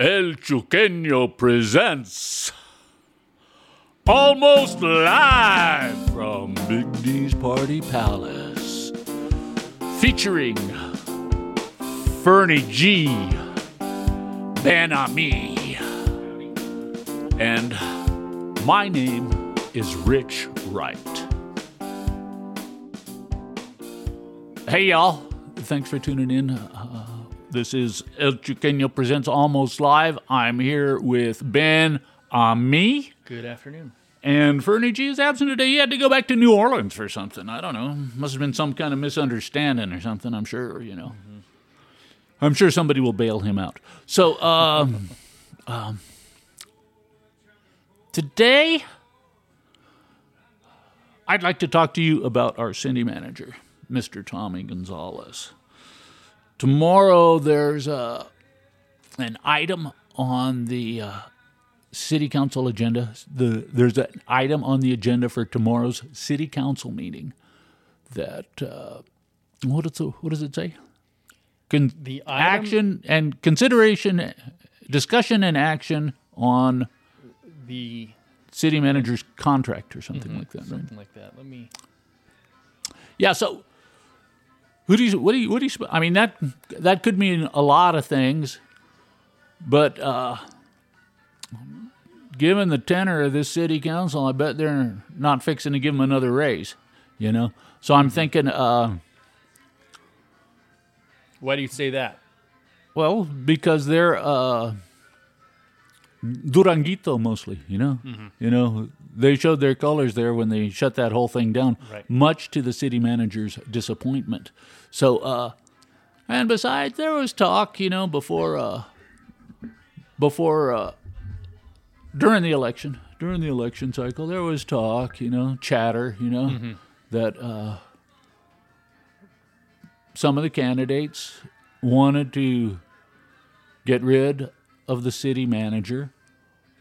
El Chuqueño presents Almost Live from Big D's Party Palace, featuring Fernie G, Ben Ami, and my name is Rich Wright. Hey, y'all. Thanks for tuning in. Uh, this is El Chuqueño Presents Almost Live. I'm here with Ben Ami. Good afternoon. And Fernie G is absent today. He had to go back to New Orleans for something. I don't know. Must have been some kind of misunderstanding or something, I'm sure, you know. I'm sure somebody will bail him out. So, um, um, today, I'd like to talk to you about our city manager, Mr. Tommy Gonzalez. Tomorrow, there's a, an item on the uh, city council agenda. The, there's an item on the agenda for tomorrow's city council meeting that, uh, what, is it, what does it say? Con- The item- action and consideration, discussion and action on The city manager's contract or something like that, right? something like that. Let me. Yeah. So, who do you? What do you? What do you? I mean that that could mean a lot of things, but uh, given the tenor of this city council, I bet they're not fixing to give him another raise. You know. So I'm thinking. Uh, Why do you say that? well, because they're uh, Duranguito mostly. You know. You know. They showed their colors there when they shut that whole thing down, Right. much to the city manager's disappointment. So, uh, and besides, there was talk, you know, before, uh, before, uh, during the election, during the election cycle, there was talk, you know, chatter, you know, that uh, some of the candidates wanted to get rid of the city manager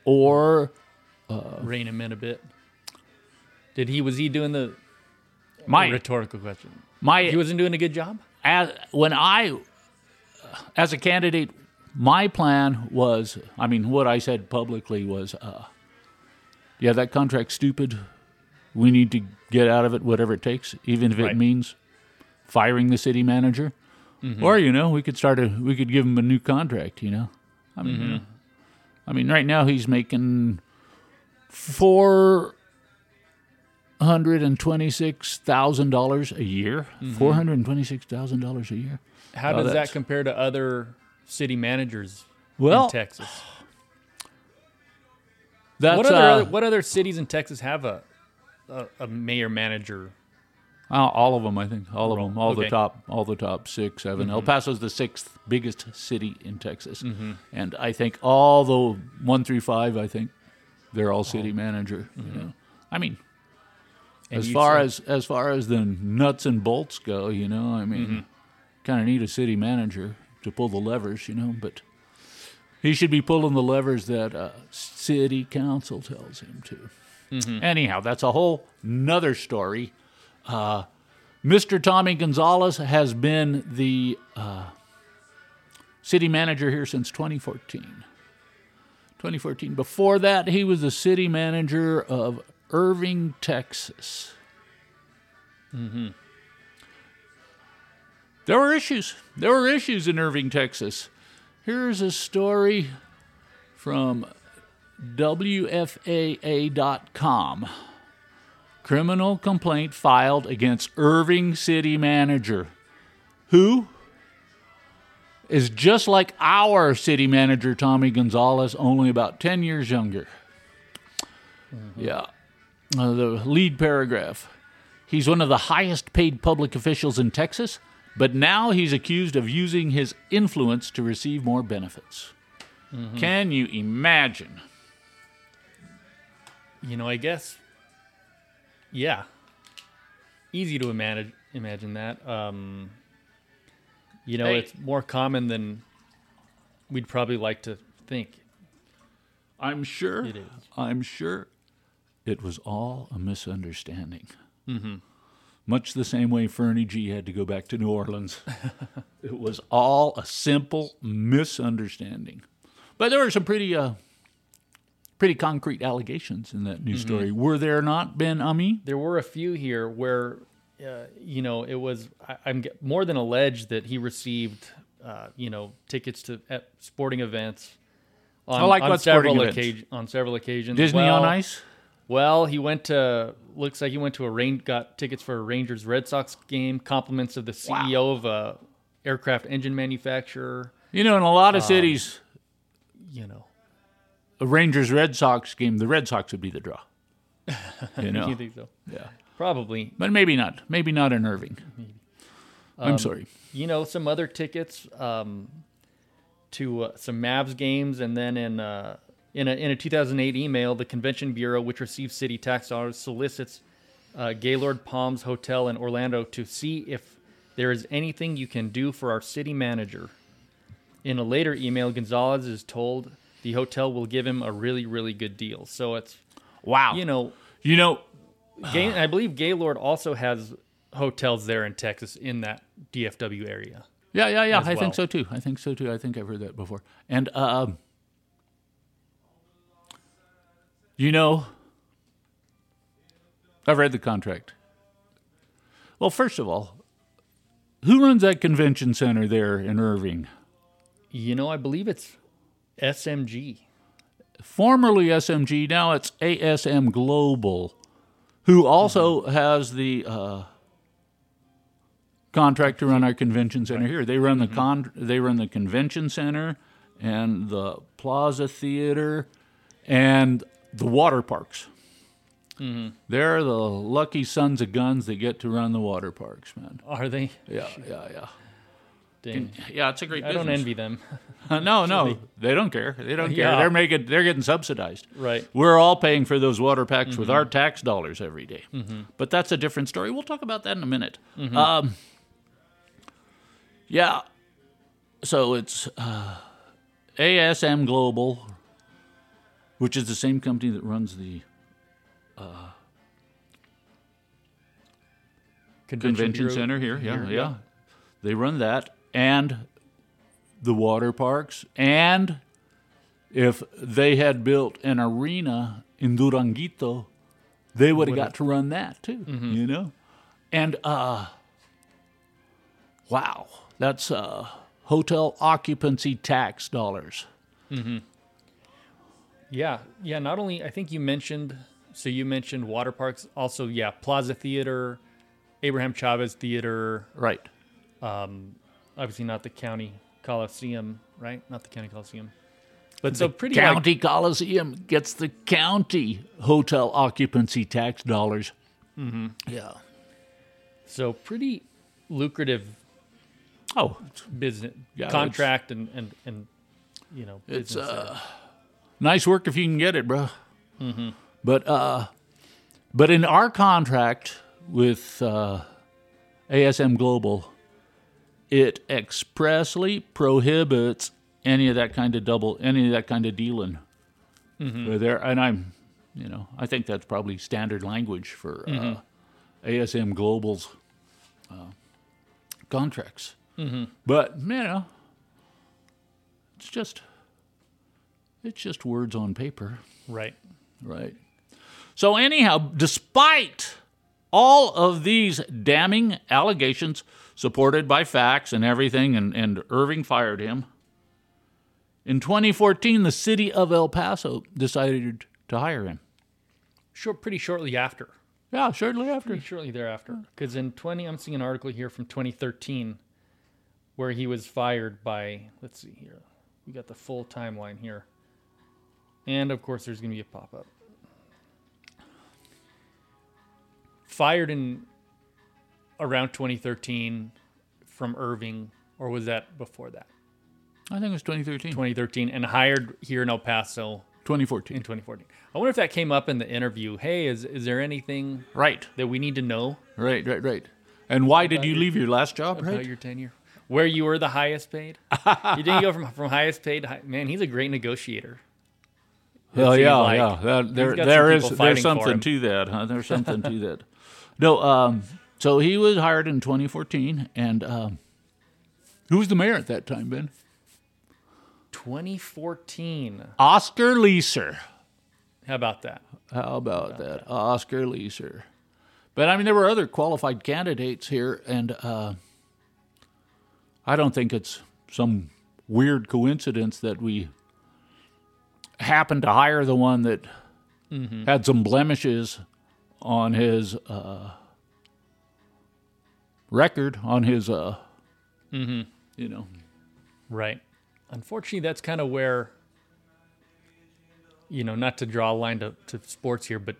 or Rein him in a bit. Did he? Was he doing the my rhetorical question? my He wasn't doing a good job. as when I, as a candidate, my plan was, I mean, what I said publicly was, uh, yeah, that contract's stupid. We need to get out of it, whatever it takes, even if it means firing the city manager. Or you know, we could start a, we could give him a new contract. You know, I mean, know. I mean, right now he's making four hundred and twenty-six thousand dollars a year. Four hundred and twenty-six thousand dollars a year. How Oh, does that compare to other city managers Well, in Texas? that's What other, uh, what other cities in Texas have a a, a mayor manager? All of them. I think all of them. All the top, all the top six, 7 mm-hmm. El Paso's the sixth biggest city in Texas, mm-hmm. and I think all the one through five. I think they're all city oh. manager. You mm-hmm. know, I mean, And as far say- as as far as the nuts and bolts go, you know, I mean, kind of need a city manager to pull the levers, you know, but he should be pulling the levers that uh, city council tells him to. Anyhow, that's a whole nother story. Uh, Mr. Tommy Gonzalez has been the uh, city manager here since 2014. 2014. Before that, he was the city manager of Irving, Texas. There were issues. There were issues in Irving, Texas. Here's a story from WFAA.com. Criminal complaint filed against Irving city manager, who is just like our city manager, Tommy Gonzalez, only about 10 years younger. Yeah. Uh, the lead paragraph. He's one of the highest paid public officials in Texas, but now he's accused of using his influence to receive more benefits. Can you imagine? You know, I guess. Yeah. Easy to imagine imagine that. Um, you know, Hey. it's more common than we'd probably like to think. I'm sure. It is. I'm sure it was all a misunderstanding. Mm-hmm. Much the same way Fernie G had to go back to New Orleans. it was all a simple misunderstanding. But there were some pretty uh, pretty concrete allegations in that news story. Were there not, Ben Ami? There were a few here where, uh, you know, it was I, I'm more than alleged that he received, uh, you know, tickets to at sporting events. On, I like on what several sporting events? on several occasions. Disney well, on Ice? Well, he went to looks like he went to a rain got tickets for a Rangers Red Sox game. Compliments of the CEO of a aircraft engine manufacturer. You know, in a lot of cities, You know, a Rangers Red Sox game, the Red Sox would be the draw. You know, you think so? yeah, Probably. but maybe not. Maybe not in Irving. Maybe. I'm sorry. you know, some other tickets um, to uh, some Mavs games, and then in uh, in a in a 2008 email, the Convention Bureau, which receives city tax dollars, solicits uh, Gaylord Palms Hotel in Orlando to see if there is anything you can do for our city manager. In a later email, Gonzalez is told the hotel will give him a really really good deal. So it's Wow. you know, you know, Gay, I believe Gaylord also has hotels there in Texas in that DFW area. Yeah, yeah, yeah. I well. think so too. I think so too. I think I've heard that before. And um, you know, I've read the contract. Well, first of all, who runs that convention center there in Irving? You know, I believe it's SMG. Formerly SMG, now it's ASM Global, who also mm-hmm. has the uh, contract to run our convention center here. They run the mm-hmm. con, they run the convention center and the Plaza Theater and the water parks. Mm-hmm. They're the lucky sons of guns that get to run the water parks, man. Are they? Yeah, yeah, yeah. Dang. Yeah, it's a great I don't envy them. no, no, they don't care. They don't care. Yeah. They're making. They're getting subsidized. Right. We're all paying for those water packs with Mm-hmm. our tax dollars every day. But that's a different story. We'll talk about that in a minute. Mm-hmm. Um, yeah. So it's uh, ASM Global, which is the same company that runs the convention Bureau center here. Yeah, here, yeah, yeah. They run that and the water parks. And if they had built an arena in Duranguito, they would have got to run that too. Mm-hmm. You know, and uh, wow, that's uh, hotel occupancy tax dollars. Yeah, yeah. Not only I think you mentioned. So you mentioned water parks. Also, yeah, Plaza Theater, Abraham Chavez Theater. Right. Obviously, not the county coliseum, right? Not the county coliseum. But so pretty like, County Coliseum gets the county hotel occupancy tax dollars. Mm-hmm. Yeah. so pretty lucrative Oh, business Yeah, contract and and and you know It's uh, nice work if you can get it, bro. But uh, but in our contract with uh, ASM Global, it expressly prohibits any of that kind of double, any of that kind of dealing. Uh, There, and I'm, you know, I think that's probably standard language for uh, ASM Global's uh, contracts. But you know, it's just it's just words on paper, right. right? So anyhow, despite all of these damning allegations supported by facts and everything, and, and Irving fired him. In 2014, the city of El Paso decided to hire him. Short, pretty shortly after. Yeah, shortly after. Pretty shortly thereafter. Because in 20, I'm seeing an article here from 2013 where he was fired by, let's see here. We got the full timeline here. And of course, there's going to be a pop up. Fired in around 2013 from Irving, or was that before that? I think it was 2013. 2013, and hired here in El Paso 2014. in 2014. I wonder if that came up in the interview. Hey, is, is there anything Right, that we need to know right, right, right. And why did you leave your last job, about right? your tenure? Where you were the highest paid? you didn't go from from highest paid. To high, man, he's a great negotiator. Well, yeah, like. yeah. That, there, got there some is there's something to that, huh? There's something to that. No, um, so he was hired in 2014, and um, who was the mayor at that time, Ben? 2014. Oscar Leeser. How about that? How about that? Oscar Leeser. But I mean, there were other qualified candidates here, and uh, I don't think it's some weird coincidence that we happened to hire the one that had some blemishes on his uh, record, on his, uh, mm-hmm. you know, Right. Unfortunately, that's kind of where, you know, not to draw a line to, to sports here, but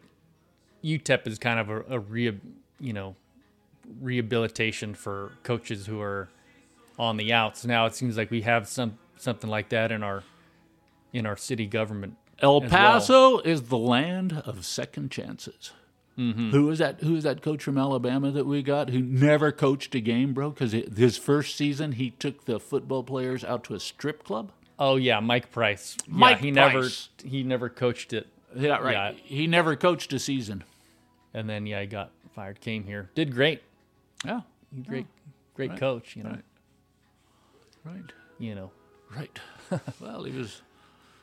UTEP is kind of a, a re, you know, rehabilitation for coaches who are on the outs. Now it seems like we have some something like that in our in our city government. El as well. Paso is the land of second chances. Mm-hmm. Who is that? Who is that coach from Alabama that we got who never coached a game, bro? Because his first season he took the football players out to a strip club. Oh yeah, Mike Price. Mike yeah, he Price. never he never coached it, Yeah, right. Yeah. He never coached a season. and then yeah, he got fired. Came here, did great, Yeah, great, great Right. coach. You know, Right. right, you know. right. well, he was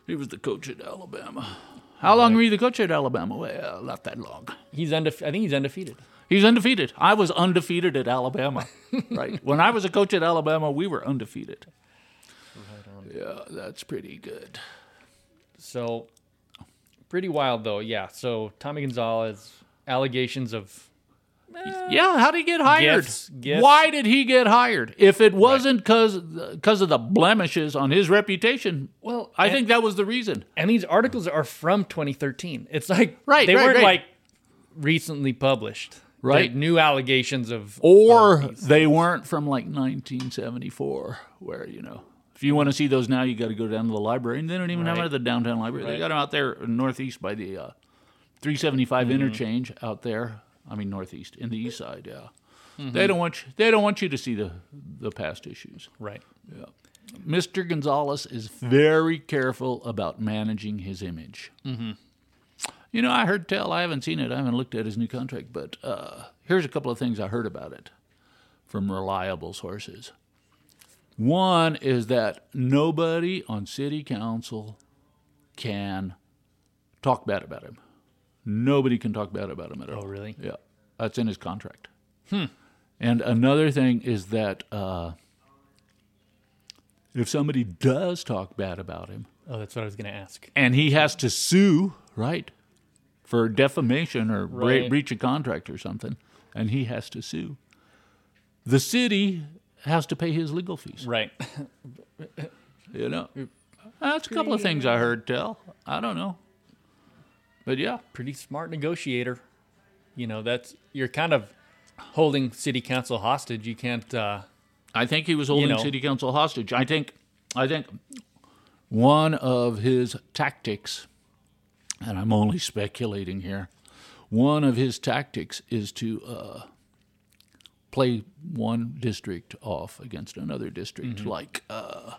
he was the coach at Alabama. How long were you the coach at Alabama? Well, not that long. He's undefe- I think he's undefeated. He's undefeated. I was undefeated at Alabama. right. When I was a coach at Alabama, we were undefeated. Yeah, that's pretty good. So pretty wild though. Yeah. So Tommy Gonzalez allegations of Yeah, how did he get hired? Gifts, gifts. Why did he get hired? If it wasn't because because of the blemishes on his reputation, well, I and, think that was the reason. and these articles are from 2013. It's like Right, they right, weren't right. like recently published. Right. They're new allegations of Or of they weren't from like 1974, where you know. If you want to see those now, you got to go down to the library, and they don't even have them at the downtown library. They got them out there northeast by the uh, 375 Mm-hmm. interchange out there. I mean northeast in the east side. Yeah, Mm-hmm. they don't want you. They don't want you to see the the past issues. right. Yeah. Mr. Gonzalez is very careful about managing his image. Mm-hmm. You know, I heard tell, I haven't seen it, I haven't looked at his new contract, but uh, here's a couple of things I heard about it from reliable sources. One is that nobody on city council can talk bad about him. Nobody can talk bad about him at all. Oh, really? Yeah, that's in his contract. Hmm. And another thing is that uh, if somebody does talk bad about him Oh, that's what I was going to ask. and he has to sue, right, for defamation or bre- breach of contract or something, and he has to sue, the city has to pay his legal fees. Right. You know, that's a couple of things I heard tell. I don't know, but yeah, Pretty smart negotiator. You know, that's you're kind of holding city council hostage. You can't uh I think he was holding know. city council hostage. I think, I think one of his tactics, and I'm only speculating here, one of his tactics is to uh, play one district off against another district. Like, uh,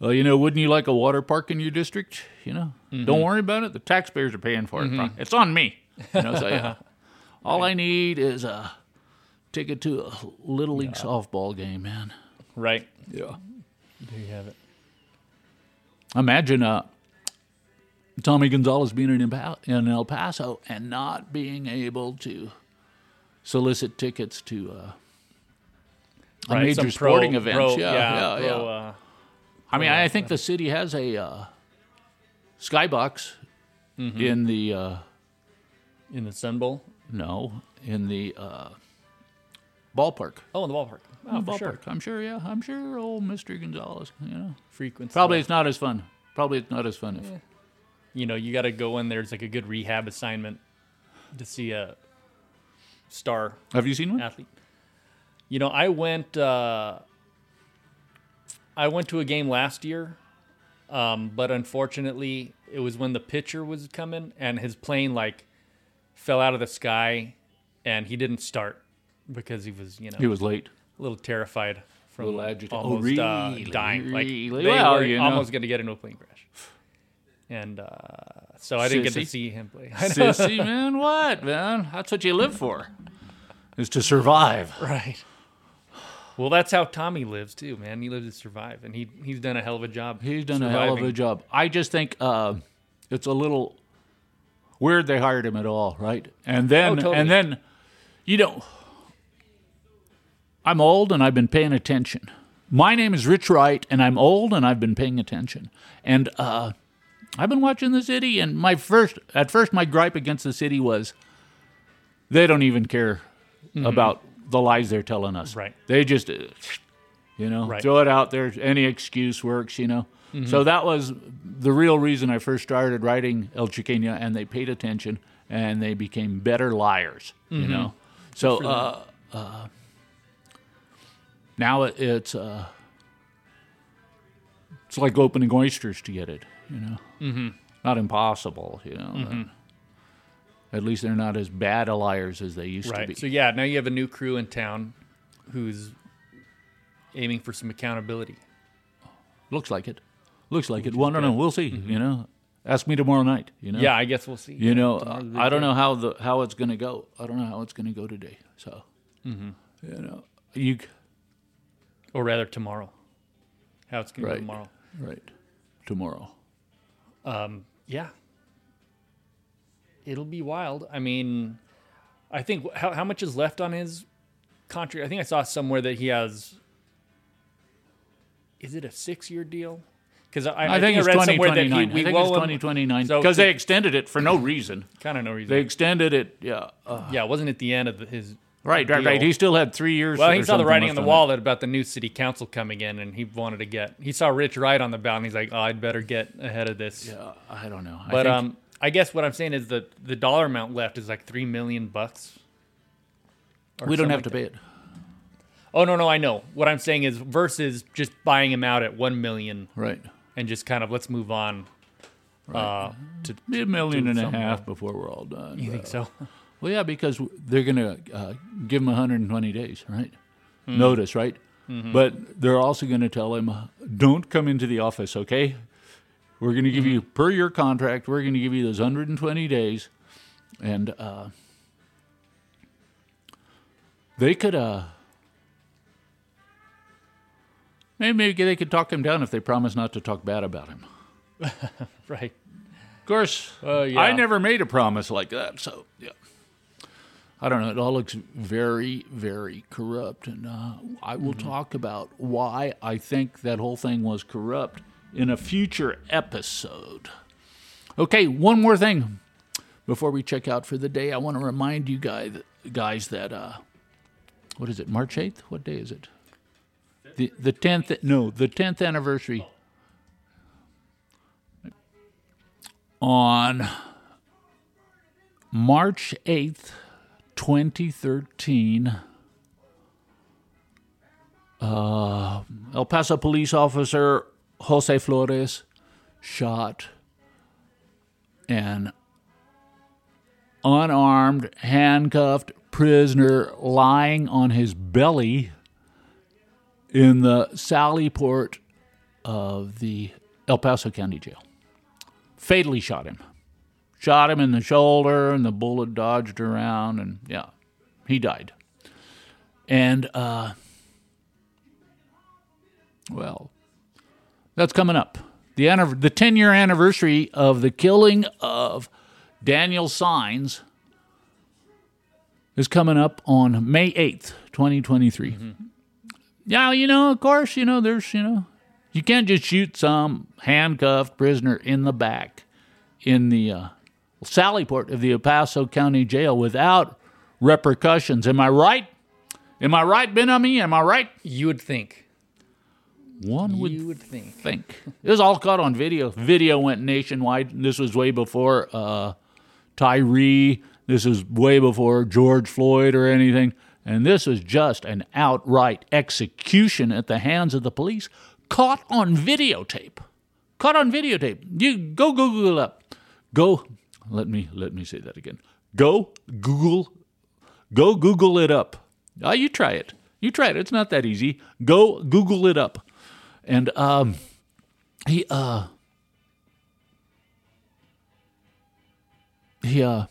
well, you know, wouldn't you like a water park in your district? You know, don't worry about it. The taxpayers are paying for it. It's on me. You know, so yeah. all I need is a ticket to a little league softball game, man. right. Yeah. There you have it. Imagine uh, Tommy Gonzalez being in, in El Paso and not being able to solicit tickets to uh, a Right, major some pro- sporting events. pro- yeah, yeah, yeah. pro, Uh, I mean, I think the city has a uh, skybox Mm-hmm. in the uh, in the Sun Bowl. no in the uh, ballpark. Oh, in the ballpark. Oh, for ballpark. sure. I'm sure. Yeah, I'm sure. Old Mister Gonzalez. You know, Frequency. probably it's not as fun. Probably it's not as fun if you know, you got to go in. there. It's like a good rehab assignment to see a star Have you seen one? athlete. You know, I went. Uh, I went to a game last year, um, but unfortunately, it was when the pitcher was coming and his plane like fell out of the sky, and he didn't start because he was, you know, He was late. a little terrified from little agitated. Oh, almost uh, really? dying. Like Really? they Well, were you know. almost going to get into a plane crash. And uh, so I didn't get to see him play. I know. Sissy, man, what, man? That's what you live for, is to survive. right. Well, that's how Tommy lives too, man. He lives to survive, and he he's done a hell of a job. He's done a hell of a job. I just think uh, it's a little weird they hired him at all, right? And then Oh, totally. and then you know I'm old and I've been paying attention. My name is Rich Wright and I'm old and I've been paying attention. And uh, I've been watching the city and my first at first my gripe against the city was they don't even care about the lies they're telling us. Mm-hmm. Right. They just uh, you know, Right. throw it out there. Any excuse works, you know. So that was the real reason I first started writing El Chuqueño, and they paid attention and they became better liars, you know. So uh, uh, now it, it's uh, it's like opening oysters to get it, you know. Mm-hmm. Not impossible, you know. At least they're not as bad a liars as they used to be. Right. So yeah, now you have a new crew in town who's aiming for some accountability. Looks like it. Looks like it. Well, no, no, we'll see. You know, ask me tomorrow night. You know. Yeah, I guess we'll see. You know, Tomorrow's I don't know how the how it's going to go. I don't know how it's going to go today. So, Mm-hmm. you know, you or rather tomorrow. How it's going to Right. go tomorrow. right tomorrow. Yeah. It'll be wild. I mean, I think how how much is left on his contract? I think I saw somewhere that he has. Is it a six year deal? Because I, I, I, think, it's I read twenty somewhere that he, nine. I think it's twenty twenty nine because they extended it for no reason. Kind of no reason. They extended it. Yeah. Uh, yeah, it wasn't at the end of the, his. right. Right. Right. He still had three years. Well, he saw the writing on the wall that about the new city council coming in, and he wanted to get. He saw Rich Wright on the ballot, and he's like, "Oh, I'd better get ahead of this." Yeah, I don't know. I But think- um, I guess what I'm saying is that the dollar amount left is like three million bucks. we don't have like to that. pay it. Oh no, no, I know. What I'm saying is versus just buying him out at one million Right. and just kind of let's move on. Uh, to Be a million and a half before we're all done. you think so? Well, yeah, because they're going to uh, give him 120 days, right? Hmm. Notice, right? Mm-hmm. But they're also going to tell him, don't come into the office, okay? We're going to give Mm-hmm. you, per your contract, we're going to give you those 120 days. And uh, they could, uh, maybe, maybe they could talk him down if they promise not to talk bad about him. right. Of course, Uh, yeah. I never made a promise like that, so yeah. I don't know. It all looks very, very corrupt, and uh, I will Mm-hmm. talk about why I think that whole thing was corrupt in a future episode. Okay, one more thing before we check out for the day. I want to remind you guys, guys that uh, what is it? March eighth? What day is it? The the tenth? No, the tenth anniversary. on March 8th, 2013, uh, El Paso police officer Jose Flores shot an unarmed, handcuffed prisoner lying on his belly in the Sally Port of the El Paso County Jail fatally shot him. Shot him in the shoulder, and the bullet dodged around, and yeah, he died. And, uh, well, that's coming up. The, the 10 year anniversary of the killing of Daniel Saenz is coming up on May 8th, 2023. Yeah, you know, of course, you know, there's, you know, you can't just shoot some handcuffed prisoner in the back in the uh, Sallyport of the El Paso County Jail without repercussions. Am I right? Am I right, Ben Ami? Am I right? You would think. One would would think. think. It was all caught on video. Video went nationwide. This was way before uh, Tyree. This was way before George Floyd or anything. And this was just an outright execution at the hands of the police, caught on videotape. Caught on videotape. You go Google it up. Go. Let me let me say that again. Go Google. Go Google it up. Ah, you try it. You try it. It's not that easy. Go Google it up. And um, he uh he uh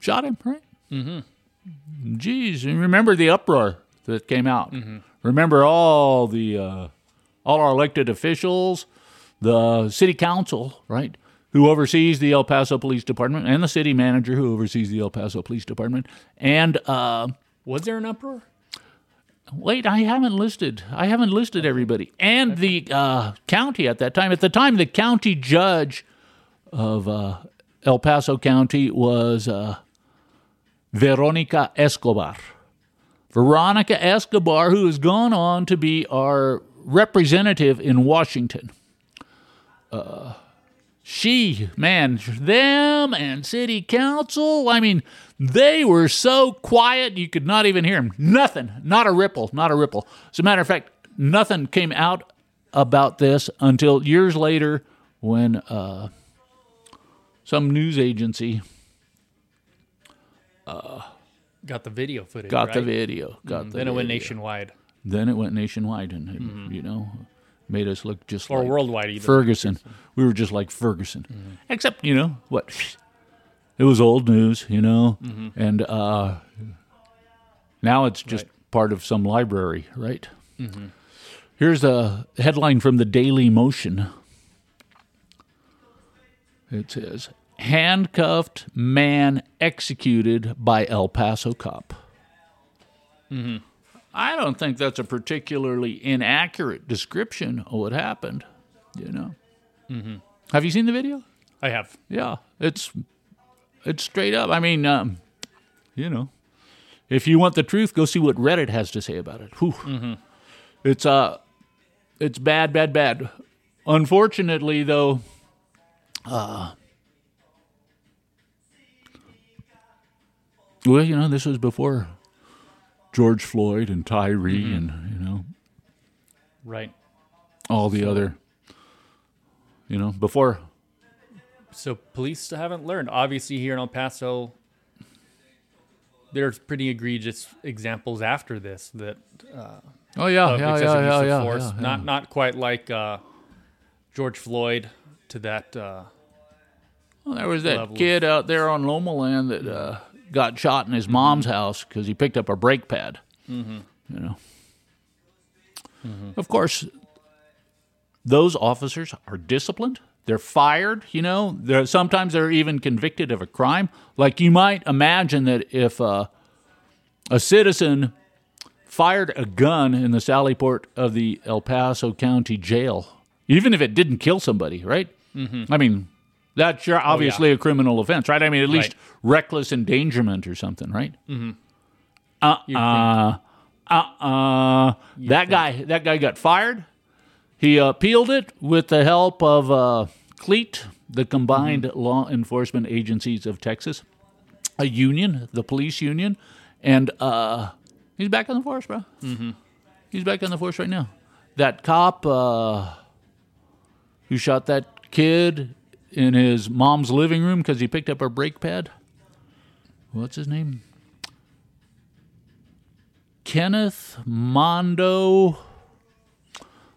shot him right. Mm-hmm. Jeez, and remember the uproar that came out, Remember all the uh, all our elected officials, the city council, right, who oversees the El Paso Police Department, and the city manager who oversees the El Paso Police Department, and uh, Was there an uproar? Wait, I haven't listed. I haven't listed everybody. And the uh, county at that time. At the time, the county judge of uh, El Paso County was uh, Veronica Escobar. Veronica Escobar, who has gone on to be our representative in Washington. Uh, she, man, them and city council, I mean, they were so quiet you could not even hear them. Nothing, not a ripple, not a ripple. As a matter of fact, nothing came out about this until years later when uh, some news agency uh, Got the video footage. got the video. Got the Mm, Then it went nationwide Then it went nationwide and, it, you know, made us look just or like worldwide. Ferguson. We were just like Ferguson, mm-hmm. except you know what? It was old news, you know, mm-hmm. and uh, now it's just Right. part of some library, right? Mm-hmm. Here's a headline from the Daily Motion. It says, "Handcuffed man executed by El Paso cop." I don't think that's a particularly inaccurate description of what happened. You know. Mm-hmm. Have you seen the video? I have. Yeah, it's it's straight up. I mean, um, you know, if you want the truth, go see what Reddit has to say about it. Whew. It's uh, it's bad, bad, bad. Unfortunately, though, uh, well, you know, this was before George Floyd and Tyree and you know Right. all the other, you know, before So police haven't learned. Obviously, here in El Paso, there's pretty egregious examples after this that Oh yeah, yeah, yeah, yeah, of yeah, force. yeah, yeah. Not not quite like uh, George Floyd to that. Uh, Well, there was that level kid out there on Lomaland that uh, got shot in his mom's house because he picked up a brake pad. Mm-hmm. You know. Of course, those officers are disciplined. They're fired. You know, they're sometimes they're even convicted of a crime. Like you might imagine that if uh, a citizen fired a gun in the Sallyport of the El Paso County Jail, even if it didn't kill somebody, right? Mm-hmm. I mean, that's sure obviously a criminal offense, right? I mean, at least Right. reckless endangerment or something, right? You'd Uh, uh, that guy, that guy got fired. He appealed it with the help of uh, CLEAT, the Combined Mm-hmm. Law Enforcement Agencies of Texas, a union, the police union, and uh, he's back on the force, bro. Mm-hmm. He's back on the force right now. That cop uh, who shot that kid in his mom's living room because he picked up a brake pad. What's his name? Kenneth Mondo.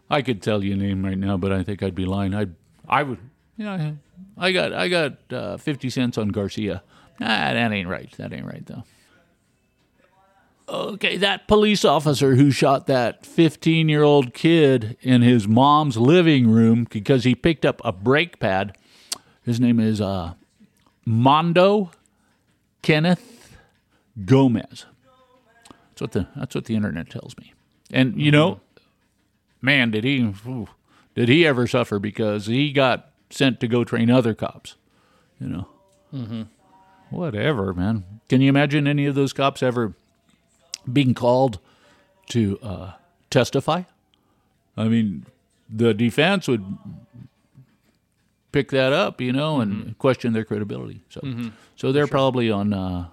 I could tell you a name right now, but I think I'd be lying. I I would, you know, I got I got uh, fifty cents on Garcia. Nah, that ain't right. That ain't right though. Okay, that police officer who shot that 15 year old kid in his mom's living room because he picked up a brake pad. His name is uh, Mondo Kenneth Gomez. That's what the that's what the internet tells me. And you know, man, did he ooh, did he ever suffer because he got sent to go train other cops? You know, mm-hmm. whatever, man. Can you imagine any of those cops ever being called to uh, testify? I mean, the defense would pick that up, you know, and question their credibility. So, so they're probably on uh,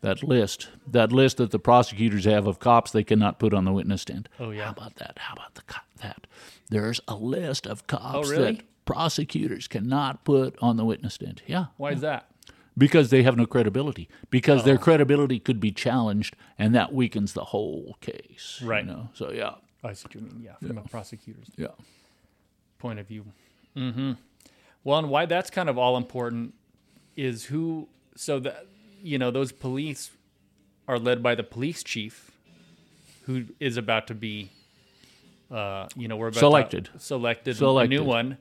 that list, that list that the prosecutors have of cops they cannot put on the witness stand. Oh, yeah. How about that? How about the co- that? There's a list of cops Oh, really? that prosecutors cannot put on the witness stand. Yeah, Why is that? because they have no credibility. Because Oh. their credibility could be challenged, and that weakens the whole case. Right. You know? So yeah, I see what you mean. Yeah, from a prosecutor's yeah. point of view. Mm-hmm. Well, and why that's kind of all important is who. So that you know, those police are led by the police chief, who is about to be, uh, you know, we're about Selected. to selected, a Selected. new one,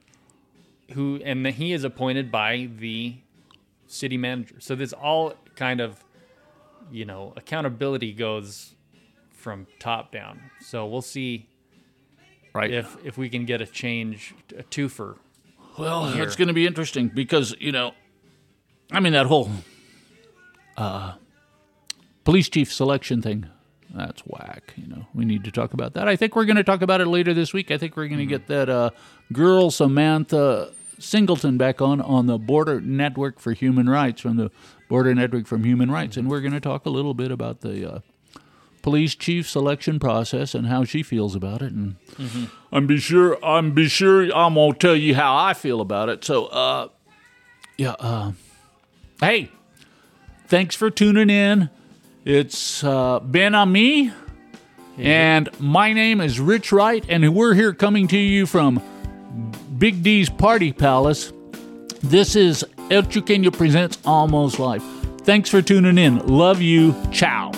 who and then he is appointed by the city manager. So this all kind of, you know, accountability goes from top down. So we'll see Right. if if we can get a change, a twofer. Well, here. it's going to be interesting because you know, I mean that whole uh, police chief selection thing. That's whack. You know, we need to talk about that. I think we're going to talk about it later this week. I think we're going to get that uh, girl Samantha Singleton back on on the Border Network for Human Rights from the Border Network from Human Rights, and we're going to talk a little bit about the. Uh, police chief selection process and how she feels about it and I'm be sure I'm be sure I'm gonna tell you how I feel about it. So uh yeah, uh hey, thanks for tuning in. It's uh been on me. And my name is Rich Wright, and we're here coming to you from Big D's Party Palace. This is El Chuqueño Presents Almost Life. Thanks for tuning in. Love you. Ciao.